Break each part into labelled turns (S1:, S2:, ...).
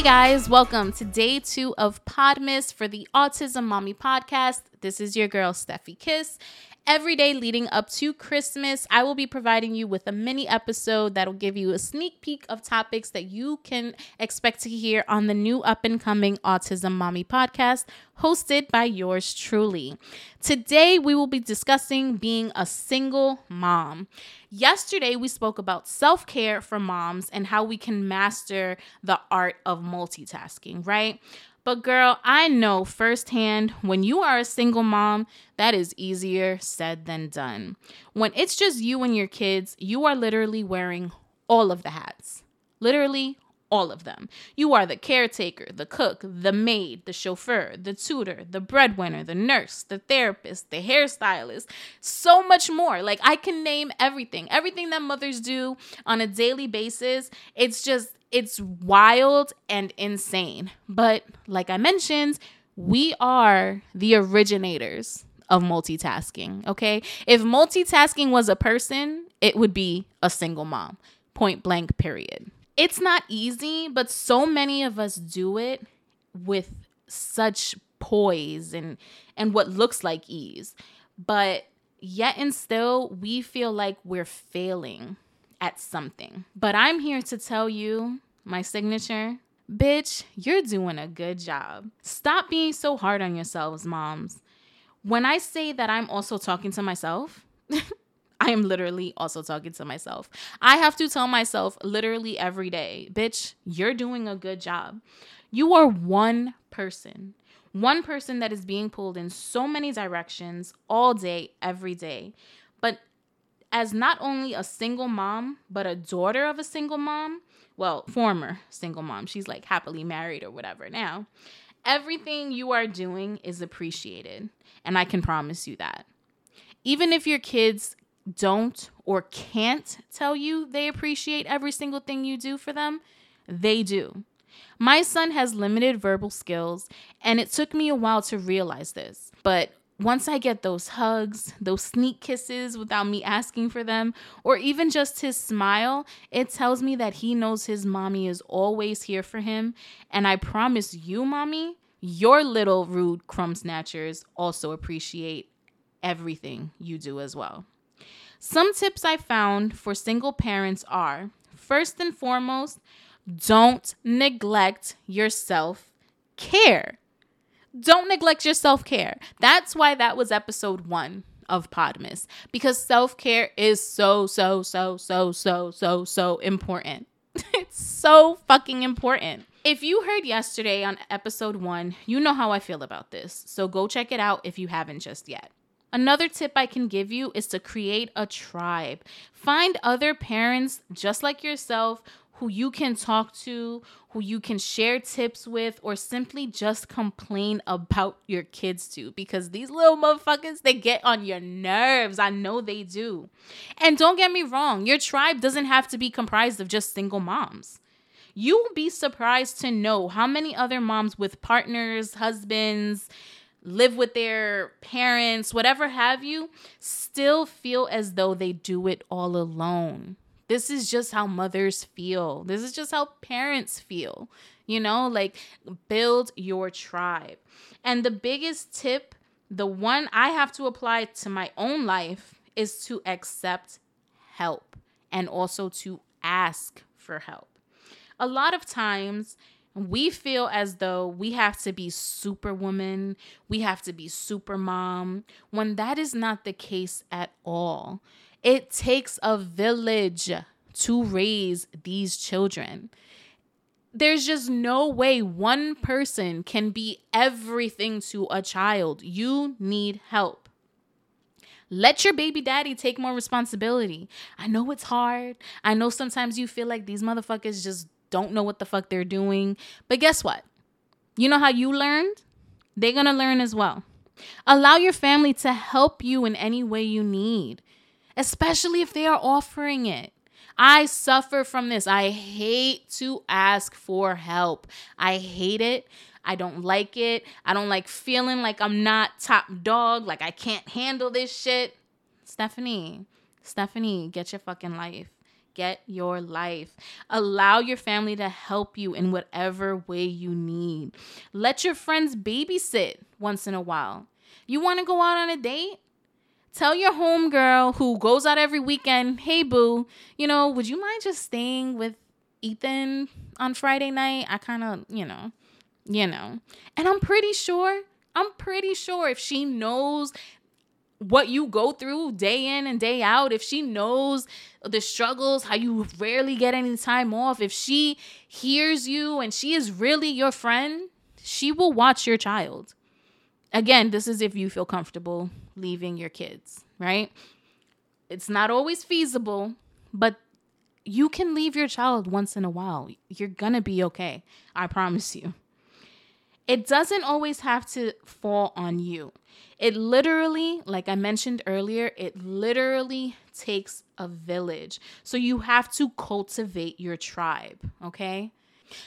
S1: Hey guys, welcome to day two of Podmas for the Autism Mami Podcast. This is your girl, Steffi Kiss. Every day leading up to Christmas, I will be providing you with a mini episode that'll give you a sneak peek of topics that you can expect to hear on the new up and coming Autism Mami podcast, hosted by yours truly. Today, we will be discussing being a single mom. Yesterday, we spoke about self care for moms and how we can master the art of multitasking, right? But girl, I know firsthand when you are a single mom, that is easier said than done. When it's just you and your kids, you are literally wearing all of the hats. Literally all of them. You are the caretaker, the cook, the maid, the chauffeur, the tutor, the breadwinner, the nurse, the therapist, the hairstylist, so much more. Like I can name everything. Everything that mothers do on a daily basis. It's just it's wild and insane. But like I mentioned, we are the originators of multitasking, okay? If multitasking was a person, it would be a single mom. Point blank, period. It's not easy, but so many of us do it with such poise and and what looks like ease. But yet and still we feel like we're failing at something. But I'm here to tell you my signature. Bitch, you're doing a good job. Stop being so hard on yourselves, moms. When I say that I'm also talking to myself, I am literally also talking to myself. I have to tell myself literally every day, bitch, you're doing a good job. You are one person, one person that is being pulled in so many directions all day, every day. But as not only a single mom, but a daughter of a single mom, well, former single mom, she's like happily married or whatever now. Everything you are doing is appreciated, and I can promise you that. Even if your kids don't or can't tell you they appreciate every single thing you do for them, they do. My son has limited verbal skills, and it took me a while to realize this. But once I get those hugs, those sneak kisses without me asking for them, or even just his smile, it tells me that he knows his mommy is always here for him. And I promise you, mommy, your little rude crumb snatchers also appreciate everything you do as well. Some tips I found for single parents are first and foremost, don't neglect your self care. Don't neglect your self care. That's why that was episode one of Podmas because self care is so, so, so, so, so, so, so important. it's so fucking important. If you heard yesterday on episode one, you know how I feel about this. So go check it out if you haven't just yet. Another tip I can give you is to create a tribe. Find other parents just like yourself who you can talk to, who you can share tips with, or simply just complain about your kids to because these little motherfuckers, they get on your nerves. I know they do. And don't get me wrong, your tribe doesn't have to be comprised of just single moms. You will be surprised to know how many other moms with partners, husbands, live with their parents, whatever have you, still feel as though they do it all alone. This is just how mothers feel. This is just how parents feel. You know, like build your tribe. And the biggest tip, the one I have to apply to my own life, is to accept help and also to ask for help. A lot of times, we feel as though we have to be superwoman, we have to be super mom, when that is not the case at all. It takes a village to raise these children. There's just no way one person can be everything to a child. You need help. Let your baby daddy take more responsibility. I know it's hard. I know sometimes you feel like these motherfuckers just don't know what the fuck they're doing. But guess what? You know how you learned? They're gonna learn as well. Allow your family to help you in any way you need especially if they are offering it. I suffer from this. I hate to ask for help. I hate it. I don't like it. I don't like feeling like I'm not top dog, like I can't handle this shit. Stephanie, Stephanie, get your fucking life. Get your life. Allow your family to help you in whatever way you need. Let your friends babysit once in a while. You want to go out on a date? Tell your homegirl who goes out every weekend, hey boo, you know, would you mind just staying with Ethan on Friday night? I kind of, you know, you know. And I'm pretty sure, I'm pretty sure if she knows what you go through day in and day out, if she knows the struggles, how you rarely get any time off, if she hears you and she is really your friend, she will watch your child. Again, this is if you feel comfortable leaving your kids, right? It's not always feasible, but you can leave your child once in a while. You're gonna be okay. I promise you. It doesn't always have to fall on you. It literally, like I mentioned earlier, it literally takes a village. So you have to cultivate your tribe, okay?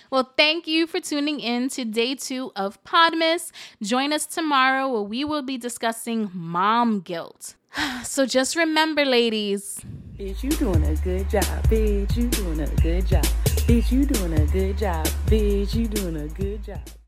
S1: Well, thank you for tuning in to day two of Podmas. Join us tomorrow where we will be discussing mom guilt. So just remember, ladies.
S2: Bitch, you doing a good job. Bitch, you doing a good job. Bitch, you doing a good job. Bitch, you doing a good job.